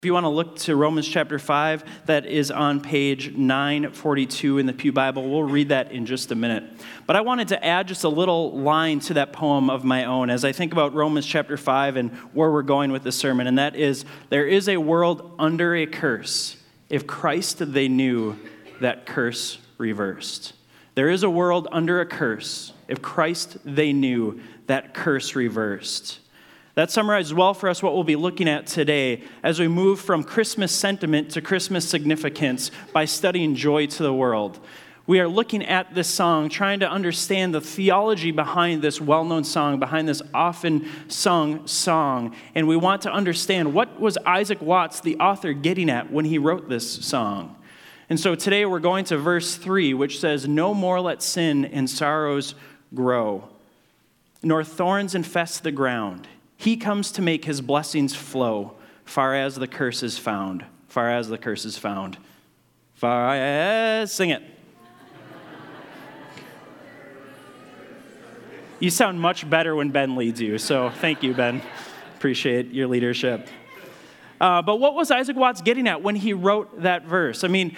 If you want to look to Romans chapter 5, that is on page 942 in the Pew Bible. We'll read that in just a minute. But I wanted to add just a little line to that poem of my own as I think about Romans chapter 5 and where we're going with the sermon. And that is there is a world under a curse. If Christ they knew, that curse reversed. There is a world under a curse. If Christ they knew, that curse reversed. That summarizes well for us what we'll be looking at today as we move from Christmas sentiment to Christmas significance by studying Joy to the World. We are looking at this song, trying to understand the theology behind this well known song, behind this often sung song. And we want to understand what was Isaac Watts, the author, getting at when he wrote this song. And so today we're going to verse 3, which says, No more let sin and sorrows grow, nor thorns infest the ground. He comes to make his blessings flow, far as the curse is found. Far as the curse is found. Far as, sing it. You sound much better when Ben leads you, so thank you, Ben. Appreciate your leadership. Uh, but what was Isaac Watts getting at when he wrote that verse? I mean,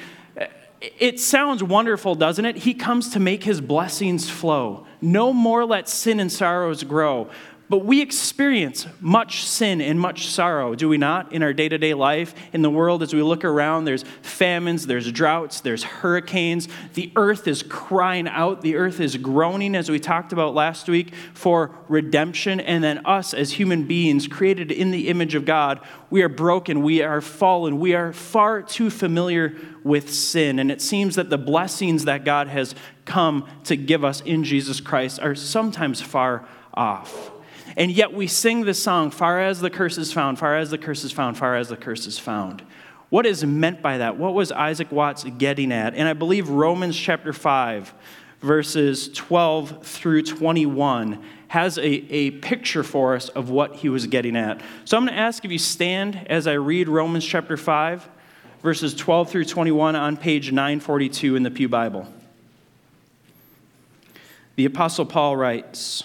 it sounds wonderful, doesn't it? He comes to make his blessings flow. No more let sin and sorrows grow. But we experience much sin and much sorrow, do we not, in our day to day life, in the world as we look around? There's famines, there's droughts, there's hurricanes. The earth is crying out, the earth is groaning, as we talked about last week, for redemption. And then us as human beings, created in the image of God, we are broken, we are fallen, we are far too familiar with sin. And it seems that the blessings that God has come to give us in Jesus Christ are sometimes far off. And yet we sing this song, far as the curse is found, far as the curse is found, far as the curse is found. What is meant by that? What was Isaac Watts getting at? And I believe Romans chapter 5, verses 12 through 21, has a, a picture for us of what he was getting at. So I'm going to ask if you stand as I read Romans chapter 5, verses 12 through 21 on page 942 in the Pew Bible. The Apostle Paul writes,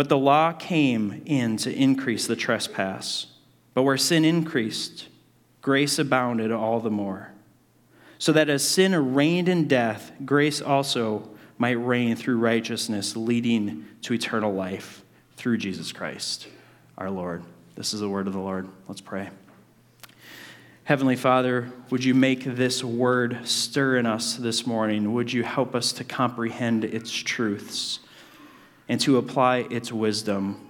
But the law came in to increase the trespass. But where sin increased, grace abounded all the more. So that as sin reigned in death, grace also might reign through righteousness, leading to eternal life through Jesus Christ, our Lord. This is the word of the Lord. Let's pray. Heavenly Father, would you make this word stir in us this morning? Would you help us to comprehend its truths? And to apply its wisdom.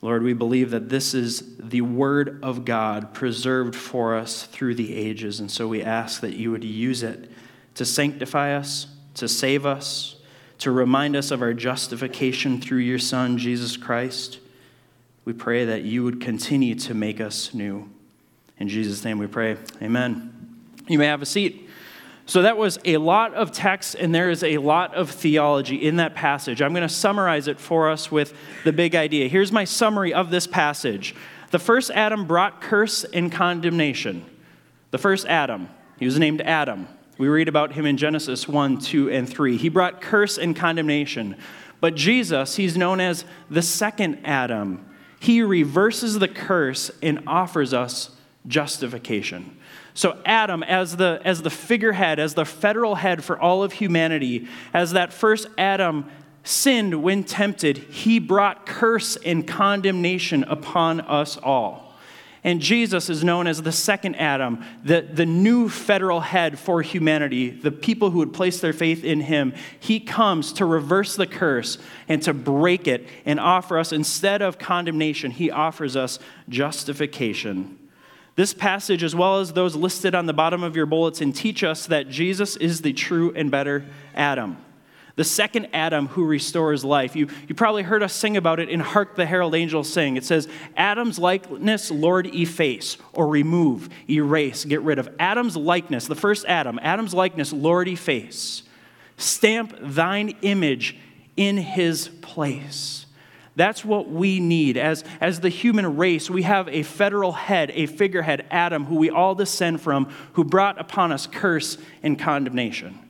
Lord, we believe that this is the Word of God preserved for us through the ages, and so we ask that you would use it to sanctify us, to save us, to remind us of our justification through your Son, Jesus Christ. We pray that you would continue to make us new. In Jesus' name we pray. Amen. You may have a seat. So that was a lot of text, and there is a lot of theology in that passage. I'm going to summarize it for us with the big idea. Here's my summary of this passage The first Adam brought curse and condemnation. The first Adam, he was named Adam. We read about him in Genesis 1, 2, and 3. He brought curse and condemnation. But Jesus, he's known as the second Adam. He reverses the curse and offers us justification. So, Adam, as the, as the figurehead, as the federal head for all of humanity, as that first Adam sinned when tempted, he brought curse and condemnation upon us all. And Jesus is known as the second Adam, the, the new federal head for humanity, the people who would place their faith in him. He comes to reverse the curse and to break it and offer us, instead of condemnation, he offers us justification. This passage, as well as those listed on the bottom of your bulletin, teach us that Jesus is the true and better Adam the second Adam who restores life. You, you probably heard us sing about it in Hark the Herald Angels Sing. It says, Adam's likeness, Lord, efface, or remove, erase, get rid of. Adam's likeness, the first Adam, Adam's likeness, Lord, efface. Stamp thine image in his place. That's what we need. As, as the human race, we have a federal head, a figurehead, Adam, who we all descend from, who brought upon us curse and condemnation.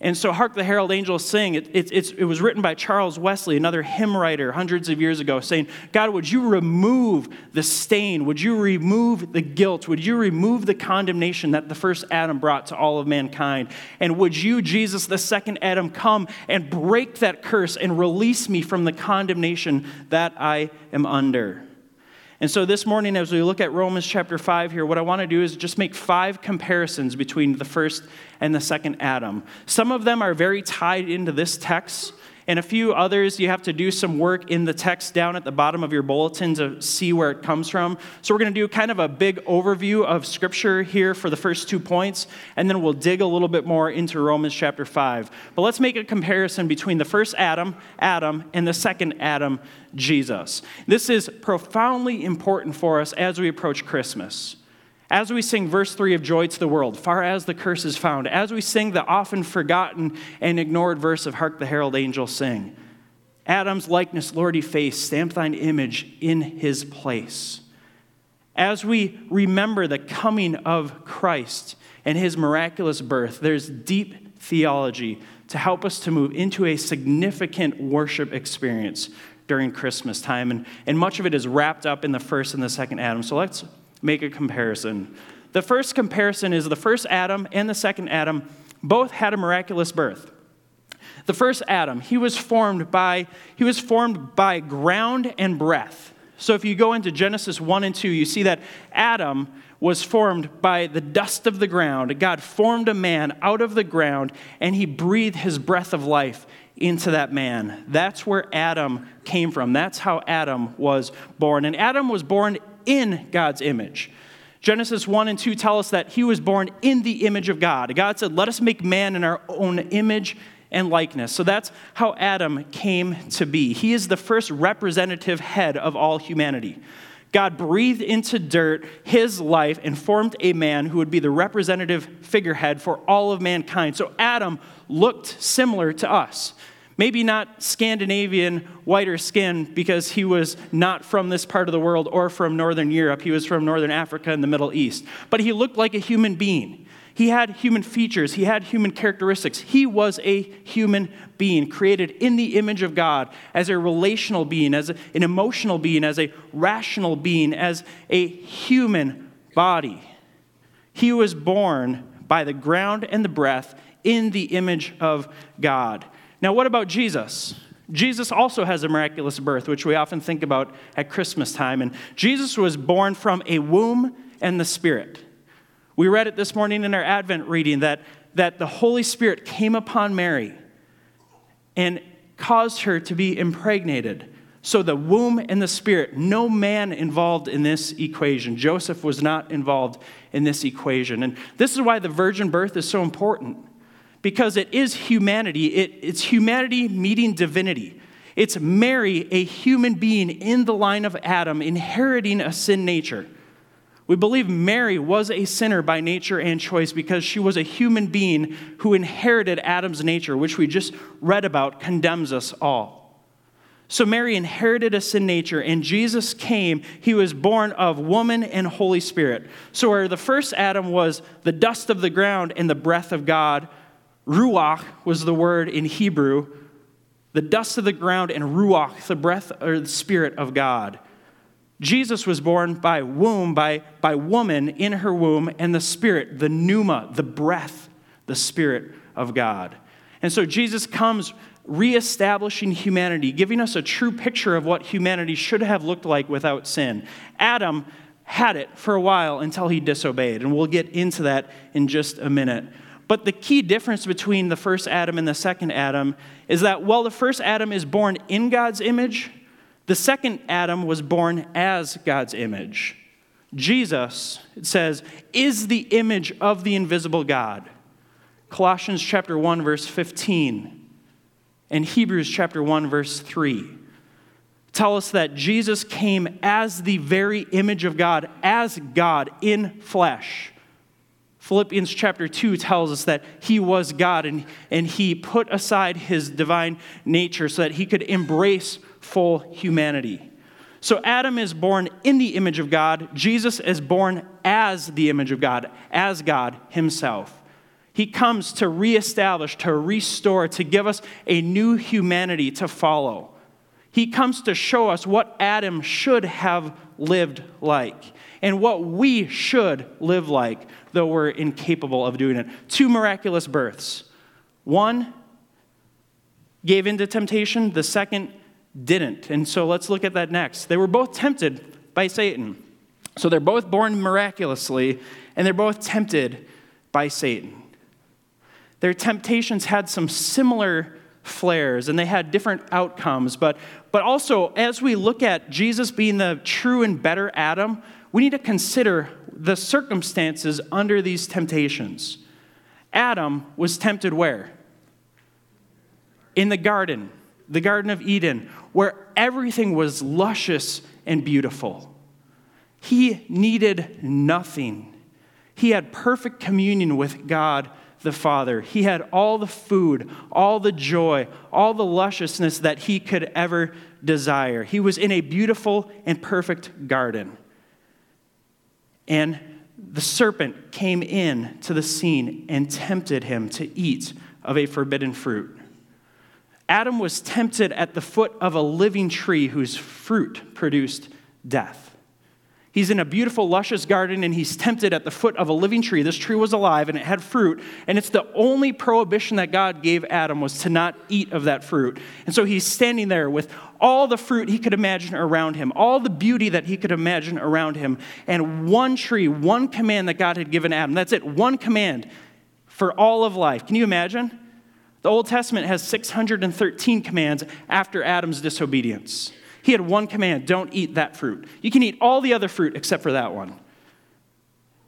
And so, Hark the Herald Angels Sing, it, it, it, was written by Charles Wesley, another hymn writer hundreds of years ago, saying, God, would you remove the stain? Would you remove the guilt? Would you remove the condemnation that the first Adam brought to all of mankind? And would you, Jesus, the second Adam, come and break that curse and release me from the condemnation that I am under? And so this morning, as we look at Romans chapter 5 here, what I want to do is just make five comparisons between the first and the second Adam. Some of them are very tied into this text, and a few others you have to do some work in the text down at the bottom of your bulletin to see where it comes from. So we're going to do kind of a big overview of Scripture here for the first two points, and then we'll dig a little bit more into Romans chapter 5. But let's make a comparison between the first Adam, Adam, and the second Adam, Jesus. This is profoundly important for us as we approach Christmas. As we sing verse 3 of Joy to the World, far as the curse is found, as we sing the often forgotten and ignored verse of Hark the Herald Angels Sing, Adam's likeness, Lord efface, stamp thine image in his place. As we remember the coming of Christ and his miraculous birth, there's deep theology to help us to move into a significant worship experience during Christmas time. And, and much of it is wrapped up in the first and the second Adam. So let's make a comparison. The first comparison is the first Adam and the second Adam both had a miraculous birth. The first Adam, he was formed by he was formed by ground and breath. So if you go into Genesis 1 and 2, you see that Adam was formed by the dust of the ground. God formed a man out of the ground and he breathed his breath of life into that man. That's where Adam came from. That's how Adam was born. And Adam was born in God's image. Genesis 1 and 2 tell us that he was born in the image of God. God said, Let us make man in our own image and likeness. So that's how Adam came to be. He is the first representative head of all humanity. God breathed into dirt his life and formed a man who would be the representative figurehead for all of mankind. So Adam looked similar to us. Maybe not Scandinavian, whiter skin, because he was not from this part of the world or from Northern Europe. He was from Northern Africa and the Middle East. But he looked like a human being. He had human features, he had human characteristics. He was a human being created in the image of God as a relational being, as an emotional being, as a rational being, as a human body. He was born by the ground and the breath in the image of God. Now, what about Jesus? Jesus also has a miraculous birth, which we often think about at Christmas time. And Jesus was born from a womb and the Spirit. We read it this morning in our Advent reading that, that the Holy Spirit came upon Mary and caused her to be impregnated. So the womb and the spirit, no man involved in this equation. Joseph was not involved in this equation. And this is why the virgin birth is so important because it is humanity. It, it's humanity meeting divinity. It's Mary, a human being in the line of Adam, inheriting a sin nature. We believe Mary was a sinner by nature and choice because she was a human being who inherited Adam's nature, which we just read about condemns us all. So Mary inherited a sin nature, and Jesus came. He was born of woman and Holy Spirit. So, where the first Adam was the dust of the ground and the breath of God, ruach was the word in Hebrew, the dust of the ground, and ruach, the breath or the spirit of God. Jesus was born by womb, by, by woman in her womb, and the spirit, the pneuma, the breath, the spirit of God. And so Jesus comes reestablishing humanity, giving us a true picture of what humanity should have looked like without sin. Adam had it for a while until he disobeyed, and we'll get into that in just a minute. But the key difference between the first Adam and the second Adam is that while the first Adam is born in God's image, the second Adam was born as God's image. Jesus, it says, is the image of the invisible God. Colossians chapter 1 verse 15 and Hebrews chapter 1 verse 3 tell us that Jesus came as the very image of God, as God in flesh. Philippians chapter 2 tells us that he was God and, and he put aside his divine nature so that he could embrace full humanity. So Adam is born in the image of God, Jesus is born as the image of God, as God himself. He comes to reestablish, to restore, to give us a new humanity to follow. He comes to show us what Adam should have lived like and what we should live like, though we're incapable of doing it. Two miraculous births. One gave into temptation, the second didn't. And so let's look at that next. They were both tempted by Satan. So they're both born miraculously, and they're both tempted by Satan. Their temptations had some similar flares and they had different outcomes. But, but also, as we look at Jesus being the true and better Adam, we need to consider the circumstances under these temptations. Adam was tempted where? In the garden, the Garden of Eden, where everything was luscious and beautiful. He needed nothing. He had perfect communion with God the Father. He had all the food, all the joy, all the lusciousness that he could ever desire. He was in a beautiful and perfect garden. And the serpent came in to the scene and tempted him to eat of a forbidden fruit. Adam was tempted at the foot of a living tree whose fruit produced death. He's in a beautiful, luscious garden and he's tempted at the foot of a living tree. This tree was alive and it had fruit. And it's the only prohibition that God gave Adam was to not eat of that fruit. And so he's standing there with all the fruit he could imagine around him, all the beauty that he could imagine around him, and one tree, one command that God had given Adam. That's it, one command for all of life. Can you imagine? The Old Testament has 613 commands after Adam's disobedience. He had one command don't eat that fruit. You can eat all the other fruit except for that one.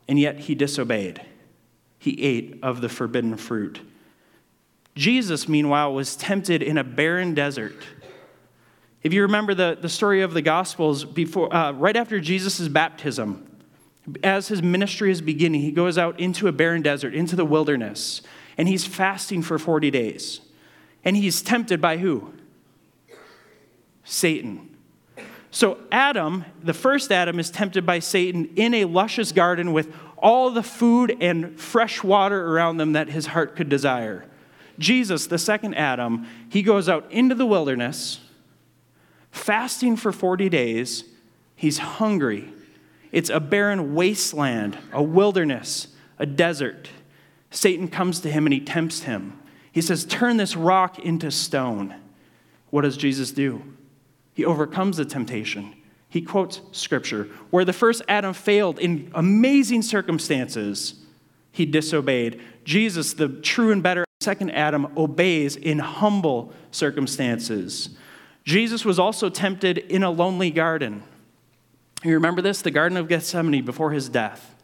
And yet he disobeyed. He ate of the forbidden fruit. Jesus, meanwhile, was tempted in a barren desert. If you remember the, the story of the Gospels, before, uh, right after Jesus' baptism, as his ministry is beginning, he goes out into a barren desert, into the wilderness, and he's fasting for 40 days. And he's tempted by who? Satan. So, Adam, the first Adam, is tempted by Satan in a luscious garden with all the food and fresh water around them that his heart could desire. Jesus, the second Adam, he goes out into the wilderness, fasting for 40 days. He's hungry. It's a barren wasteland, a wilderness, a desert. Satan comes to him and he tempts him. He says, Turn this rock into stone. What does Jesus do? He overcomes the temptation. He quotes scripture. Where the first Adam failed in amazing circumstances, he disobeyed. Jesus, the true and better second Adam, obeys in humble circumstances. Jesus was also tempted in a lonely garden. You remember this? The Garden of Gethsemane before his death.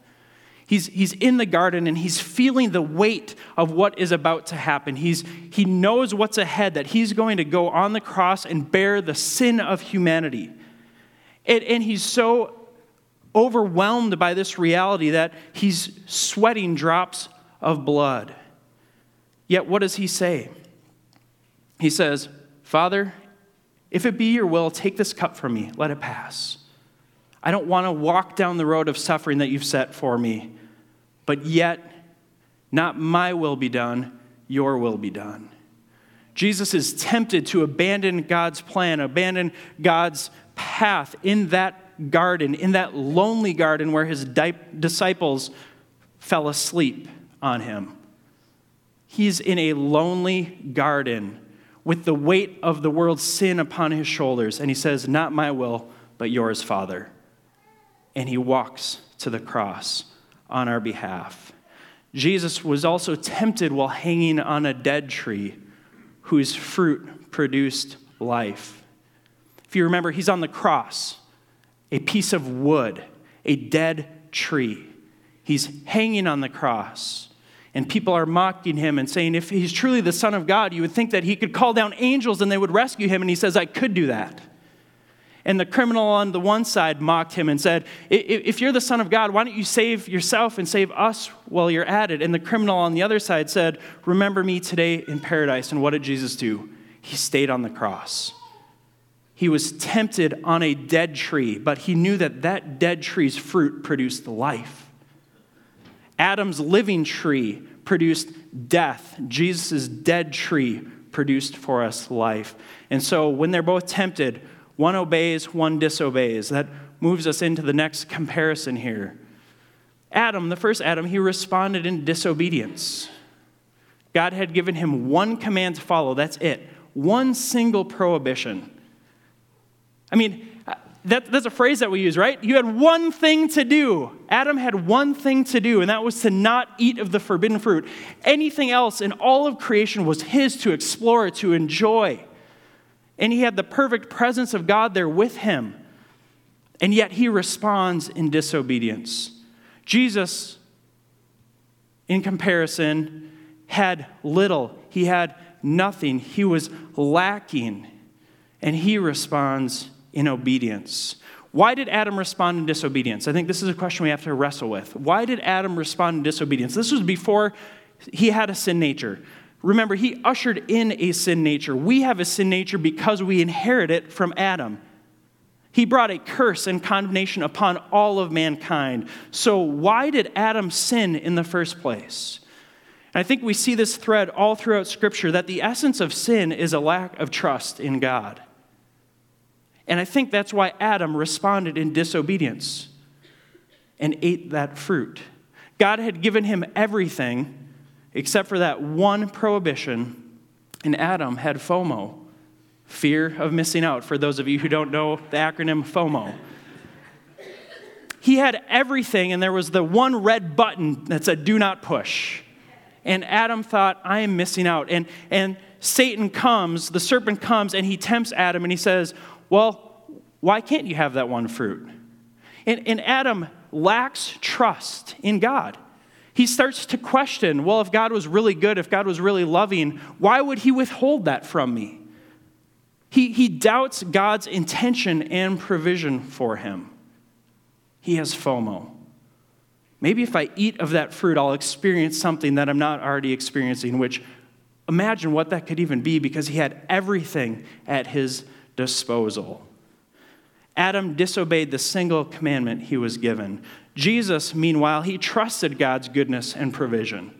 He's, he's in the garden and he's feeling the weight of what is about to happen. He's, he knows what's ahead, that he's going to go on the cross and bear the sin of humanity. And, and he's so overwhelmed by this reality that he's sweating drops of blood. Yet, what does he say? He says, Father, If it be your will, take this cup from me, let it pass. I don't want to walk down the road of suffering that you've set for me, but yet, not my will be done, your will be done. Jesus is tempted to abandon God's plan, abandon God's path in that garden, in that lonely garden where his disciples fell asleep on him. He's in a lonely garden with the weight of the world's sin upon his shoulders, and he says, Not my will, but yours, Father. And he walks to the cross on our behalf. Jesus was also tempted while hanging on a dead tree whose fruit produced life. If you remember, he's on the cross, a piece of wood, a dead tree. He's hanging on the cross. And people are mocking him and saying, if he's truly the Son of God, you would think that he could call down angels and they would rescue him. And he says, I could do that. And the criminal on the one side mocked him and said, If you're the Son of God, why don't you save yourself and save us while you're at it? And the criminal on the other side said, Remember me today in paradise. And what did Jesus do? He stayed on the cross. He was tempted on a dead tree, but he knew that that dead tree's fruit produced life. Adam's living tree produced death. Jesus' dead tree produced for us life. And so when they're both tempted, one obeys, one disobeys. That moves us into the next comparison here. Adam, the first Adam, he responded in disobedience. God had given him one command to follow. That's it. One single prohibition. I mean, uh, that, that's a phrase that we use, right? You had one thing to do. Adam had one thing to do, and that was to not eat of the forbidden fruit. Anything else in all of creation was his to explore, to enjoy. And he had the perfect presence of God there with him. And yet he responds in disobedience. Jesus, in comparison, had little, he had nothing, he was lacking, and he responds in obedience. Why did Adam respond in disobedience? I think this is a question we have to wrestle with. Why did Adam respond in disobedience? This was before he had a sin nature. Remember, he ushered in a sin nature. We have a sin nature because we inherit it from Adam. He brought a curse and condemnation upon all of mankind. So, why did Adam sin in the first place? And I think we see this thread all throughout Scripture that the essence of sin is a lack of trust in God. And I think that's why Adam responded in disobedience and ate that fruit. God had given him everything except for that one prohibition, and Adam had FOMO, fear of missing out, for those of you who don't know the acronym FOMO. He had everything, and there was the one red button that said, Do not push. And Adam thought, I am missing out. And, and Satan comes, the serpent comes, and he tempts Adam, and he says, well, why can't you have that one fruit? And, and Adam lacks trust in God. He starts to question well, if God was really good, if God was really loving, why would he withhold that from me? He, he doubts God's intention and provision for him. He has FOMO. Maybe if I eat of that fruit, I'll experience something that I'm not already experiencing, which imagine what that could even be because he had everything at his disposal. Adam disobeyed the single commandment he was given. Jesus, meanwhile, he trusted God's goodness and provision.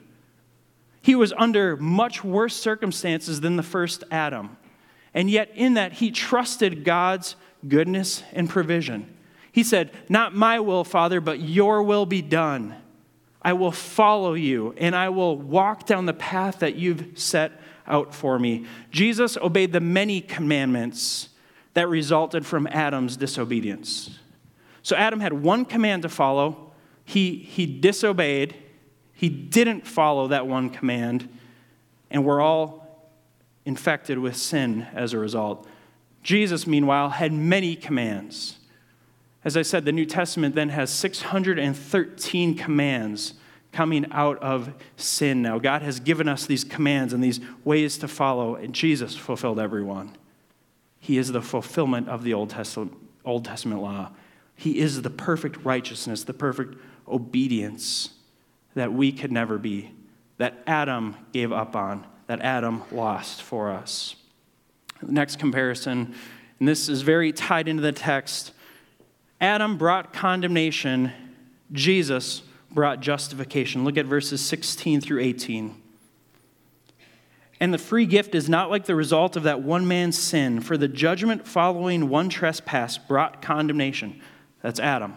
He was under much worse circumstances than the first Adam. And yet, in that, he trusted God's goodness and provision. He said, Not my will, Father, but your will be done. I will follow you and I will walk down the path that you've set out for me. Jesus obeyed the many commandments that resulted from Adam's disobedience. So Adam had one command to follow. He, he disobeyed. He didn't follow that one command. And we're all infected with sin as a result. Jesus, meanwhile, had many commands. As I said, the New Testament then has 613 commands coming out of sin now. God has given us these commands and these ways to follow, and Jesus fulfilled every one. He is the fulfillment of the Old Testament, Old Testament law. He is the perfect righteousness, the perfect obedience that we could never be, that Adam gave up on, that Adam lost for us. The next comparison and this is very tied into the text. Adam brought condemnation, Jesus brought justification. Look at verses 16 through 18. And the free gift is not like the result of that one man's sin, for the judgment following one trespass brought condemnation. That's Adam.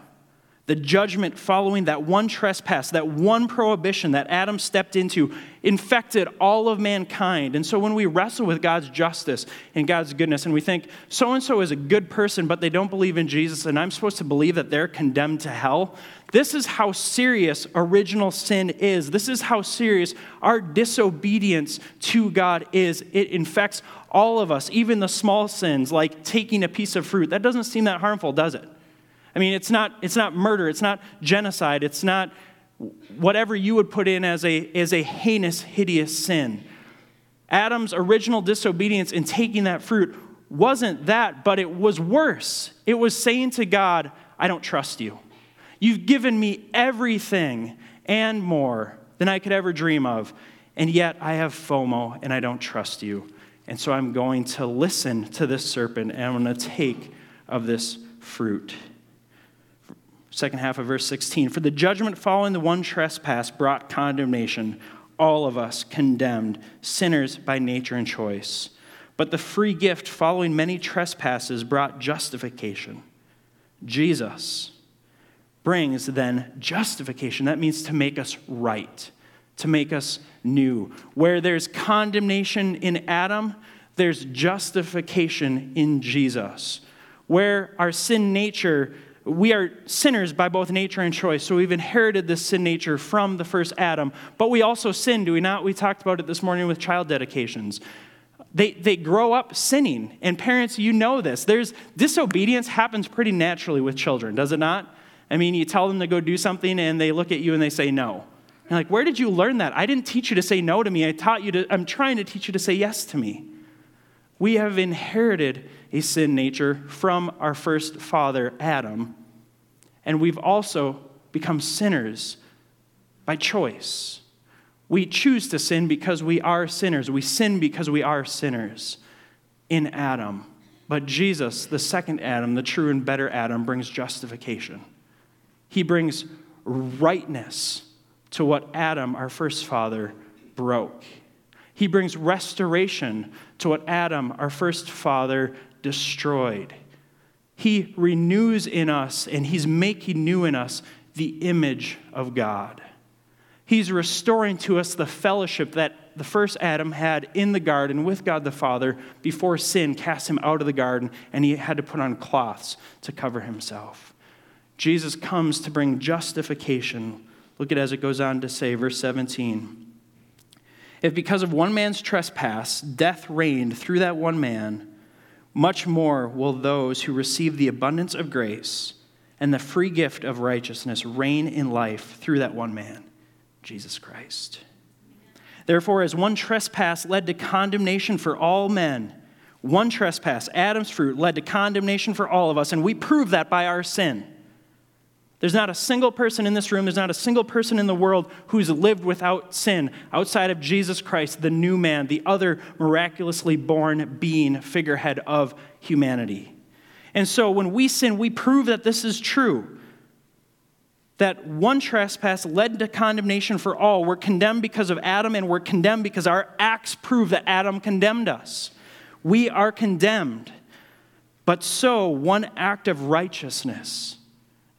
The judgment following that one trespass, that one prohibition that Adam stepped into, infected all of mankind. And so when we wrestle with God's justice and God's goodness, and we think, so and so is a good person, but they don't believe in Jesus, and I'm supposed to believe that they're condemned to hell, this is how serious original sin is. This is how serious our disobedience to God is. It infects all of us, even the small sins like taking a piece of fruit. That doesn't seem that harmful, does it? I mean, it's not, it's not murder, it's not genocide, it's not whatever you would put in as a, as a heinous, hideous sin. Adam's original disobedience in taking that fruit wasn't that, but it was worse. It was saying to God, I don't trust you. You've given me everything and more than I could ever dream of, and yet I have FOMO and I don't trust you. And so I'm going to listen to this serpent and I'm going to take of this fruit. Second half of verse 16. For the judgment following the one trespass brought condemnation, all of us condemned, sinners by nature and choice. But the free gift following many trespasses brought justification. Jesus brings then justification. That means to make us right, to make us new. Where there's condemnation in Adam, there's justification in Jesus. Where our sin nature, we are sinners by both nature and choice. So we've inherited this sin nature from the first Adam. But we also sin, do we not? We talked about it this morning with child dedications. They, they grow up sinning. And parents, you know this. There's disobedience happens pretty naturally with children, does it not? I mean, you tell them to go do something and they look at you and they say no. You're like, where did you learn that? I didn't teach you to say no to me. I taught you to, I'm trying to teach you to say yes to me. We have inherited a sin nature from our first father, Adam, and we've also become sinners by choice. We choose to sin because we are sinners. We sin because we are sinners in Adam. But Jesus, the second Adam, the true and better Adam, brings justification. He brings rightness to what Adam, our first father, broke. He brings restoration to what Adam, our first father, destroyed. He renews in us and he's making new in us the image of God. He's restoring to us the fellowship that the first Adam had in the garden with God the Father before sin cast him out of the garden and he had to put on cloths to cover himself. Jesus comes to bring justification. Look at as it goes on to say, verse 17. If because of one man's trespass death reigned through that one man, much more will those who receive the abundance of grace and the free gift of righteousness reign in life through that one man, Jesus Christ. Therefore, as one trespass led to condemnation for all men, one trespass, Adam's fruit, led to condemnation for all of us, and we prove that by our sin. There's not a single person in this room, there's not a single person in the world who's lived without sin outside of Jesus Christ, the new man, the other miraculously born being, figurehead of humanity. And so when we sin, we prove that this is true. That one trespass led to condemnation for all. We're condemned because of Adam, and we're condemned because our acts prove that Adam condemned us. We are condemned. But so, one act of righteousness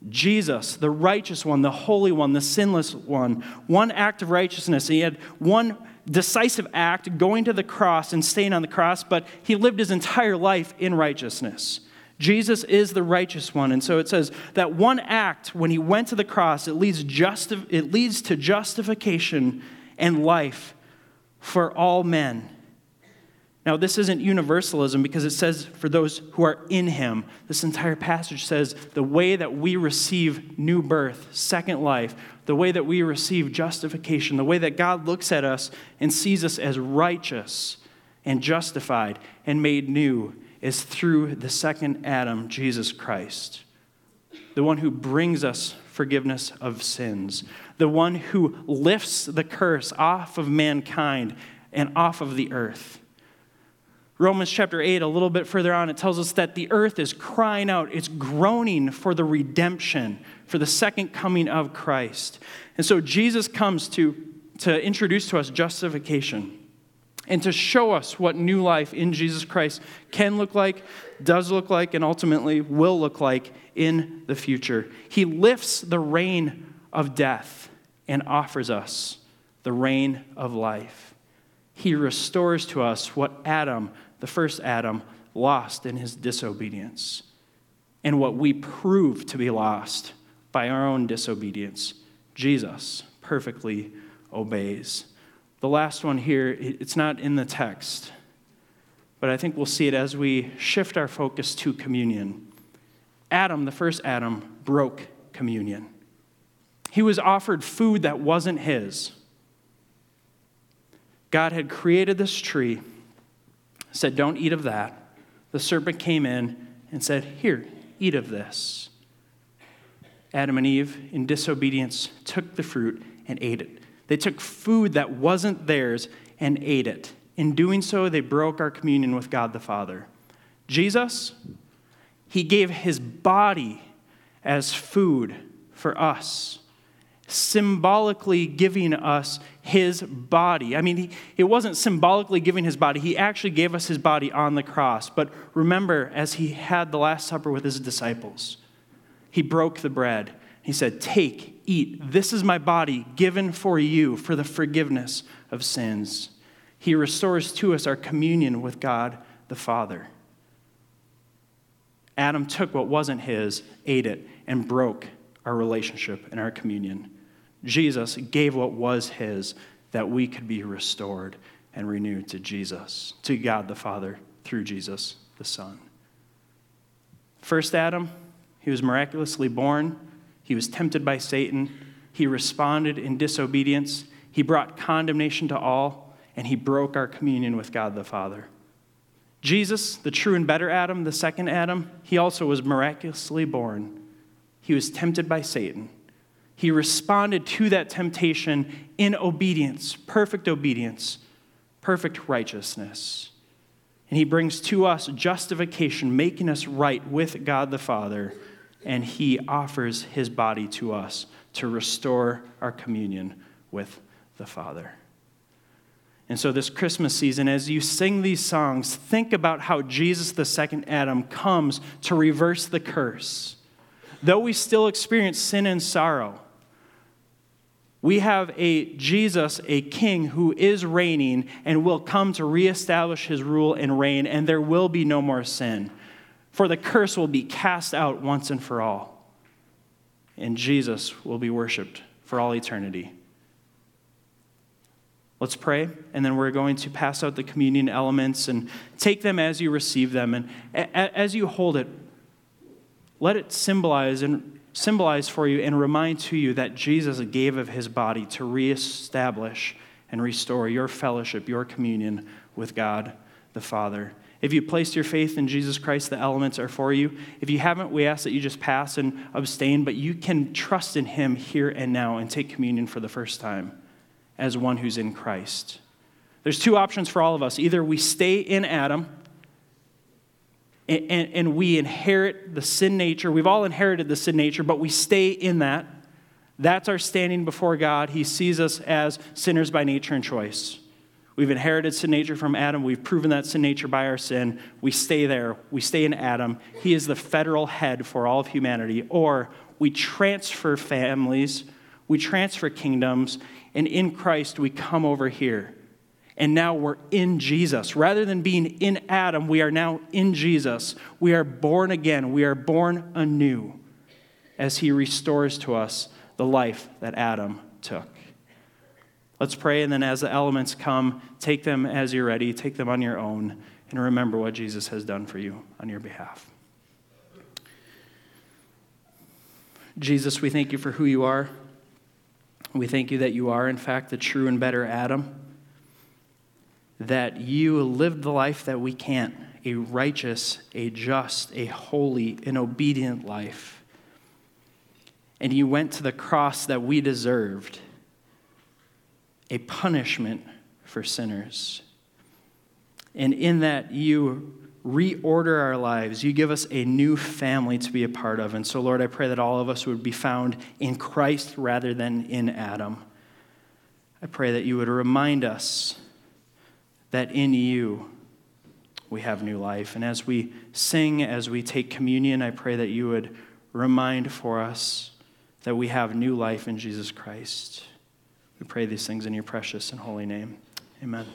Jesus, the righteous one, the holy one, the sinless one, one act of righteousness. He had one decisive act going to the cross and staying on the cross, but he lived his entire life in righteousness. Jesus is the righteous one. And so it says that one act, when he went to the cross, it leads, justi- it leads to justification and life for all men. Now, this isn't universalism because it says for those who are in him. This entire passage says the way that we receive new birth, second life, the way that we receive justification, the way that God looks at us and sees us as righteous and justified and made new is through the second Adam, Jesus Christ, the one who brings us forgiveness of sins, the one who lifts the curse off of mankind and off of the earth Romans chapter 8, a little bit further on, it tells us that the earth is crying out, it's groaning for the redemption, for the second coming of Christ. And so Jesus comes to, to introduce to us justification and to show us what new life in Jesus Christ can look like, does look like, and ultimately will look like in the future. He lifts the reign of death and offers us the reign of life. He restores to us what Adam the first Adam, lost in his disobedience, and what we prove to be lost by our own disobedience. Jesus perfectly obeys. The last one here, it's not in the text, but I think we'll see it as we shift our focus to communion. Adam, the first Adam, broke communion. He was offered food that wasn't his. God had created this tree said, Don't eat of that. The serpent came in and said, Here, eat of this. Adam and Eve, in disobedience, took the fruit and ate it. They took food that wasn't theirs and ate it. In doing so, they broke our communion with God the Father. Jesus, he gave his body as food for us symbolically giving us his body. I mean, he, it wasn't symbolically giving his body, he actually gave us his body on the cross. But remember, as he had the Last Supper with his disciples, he broke the bread. He said, Take, eat. This is my body given for you for the forgiveness of sins. He restores to us our communion with God the Father. Adam took what wasn't his, ate it, and broke our relationship and our communion. Jesus gave what was his that we could be restored and renewed to Jesus, to God the Father, through Jesus the Son. First Adam, he was miraculously born. He was tempted by Satan. He responded in disobedience. He brought condemnation to all, and he broke our communion with God the Father. Jesus, the true and better Adam, the second Adam, he also was miraculously born. He was tempted by Satan he responded to that temptation in obedience, perfect obedience, perfect righteousness. And he brings to us justification, making us right with God the Father, and he offers his body to us to restore our communion with the Father. And so, this Christmas season, as you sing these songs, think about how Jesus, the second Adam, comes to reverse the curse. Though we still experience sin and sorrow, we have a Jesus, a king who is reigning and will come to reestablish his rule and reign, and there will be no more sin. For the curse will be cast out once and for all. And Jesus will be worshiped for all eternity. Let's pray, and then we're going to pass out the communion elements and take them as you receive them. And as you hold it, let it symbolize and symbolize for you and remind to you that Jesus gave of his body to reestablish and restore your fellowship, your communion with God the Father. If you placed your faith in Jesus Christ, the elements are for you. If you haven't, we ask that you just pass and abstain, but you can trust in him here and now and take communion for the first time as one who's in Christ. There's two options for all of us. Either we stay in Adam and, and, we inherit the sin nature. We've all inherited the sin nature, but we stay in that. That's our standing before God. He sees us as sinners by nature and choice. We've inherited sin nature from Adam. We've proven that sin nature by our sin. We stay there. We stay in Adam. He is the federal head for all of humanity. Or we transfer families, we transfer kingdoms, and in Christ we come over here and now we're in Jesus. Rather than being in Adam, we are now in Jesus. We are born again, we are born anew as he restores to us the life that Adam took. Let's pray, and then as the elements come, take them as you're ready, take them on your own, and remember what Jesus has done for you on your behalf. Jesus, we thank you for who you are. We thank you that you are, in fact, the true and better Adam that you lived the life that we can't a righteous, a just, a holy, an obedient life. And you went to the cross that we deserved, a punishment for sinners. And in that, you reorder our lives. You give us a new family to be a part of. And so, Lord, I pray that all of us would be found in Christ rather than in Adam. I pray that you would remind us that in you we have new life. And as we sing, as we take communion, I pray that you would remind for us that we have new life in Jesus Christ. We pray these things in your precious and holy name. Amen.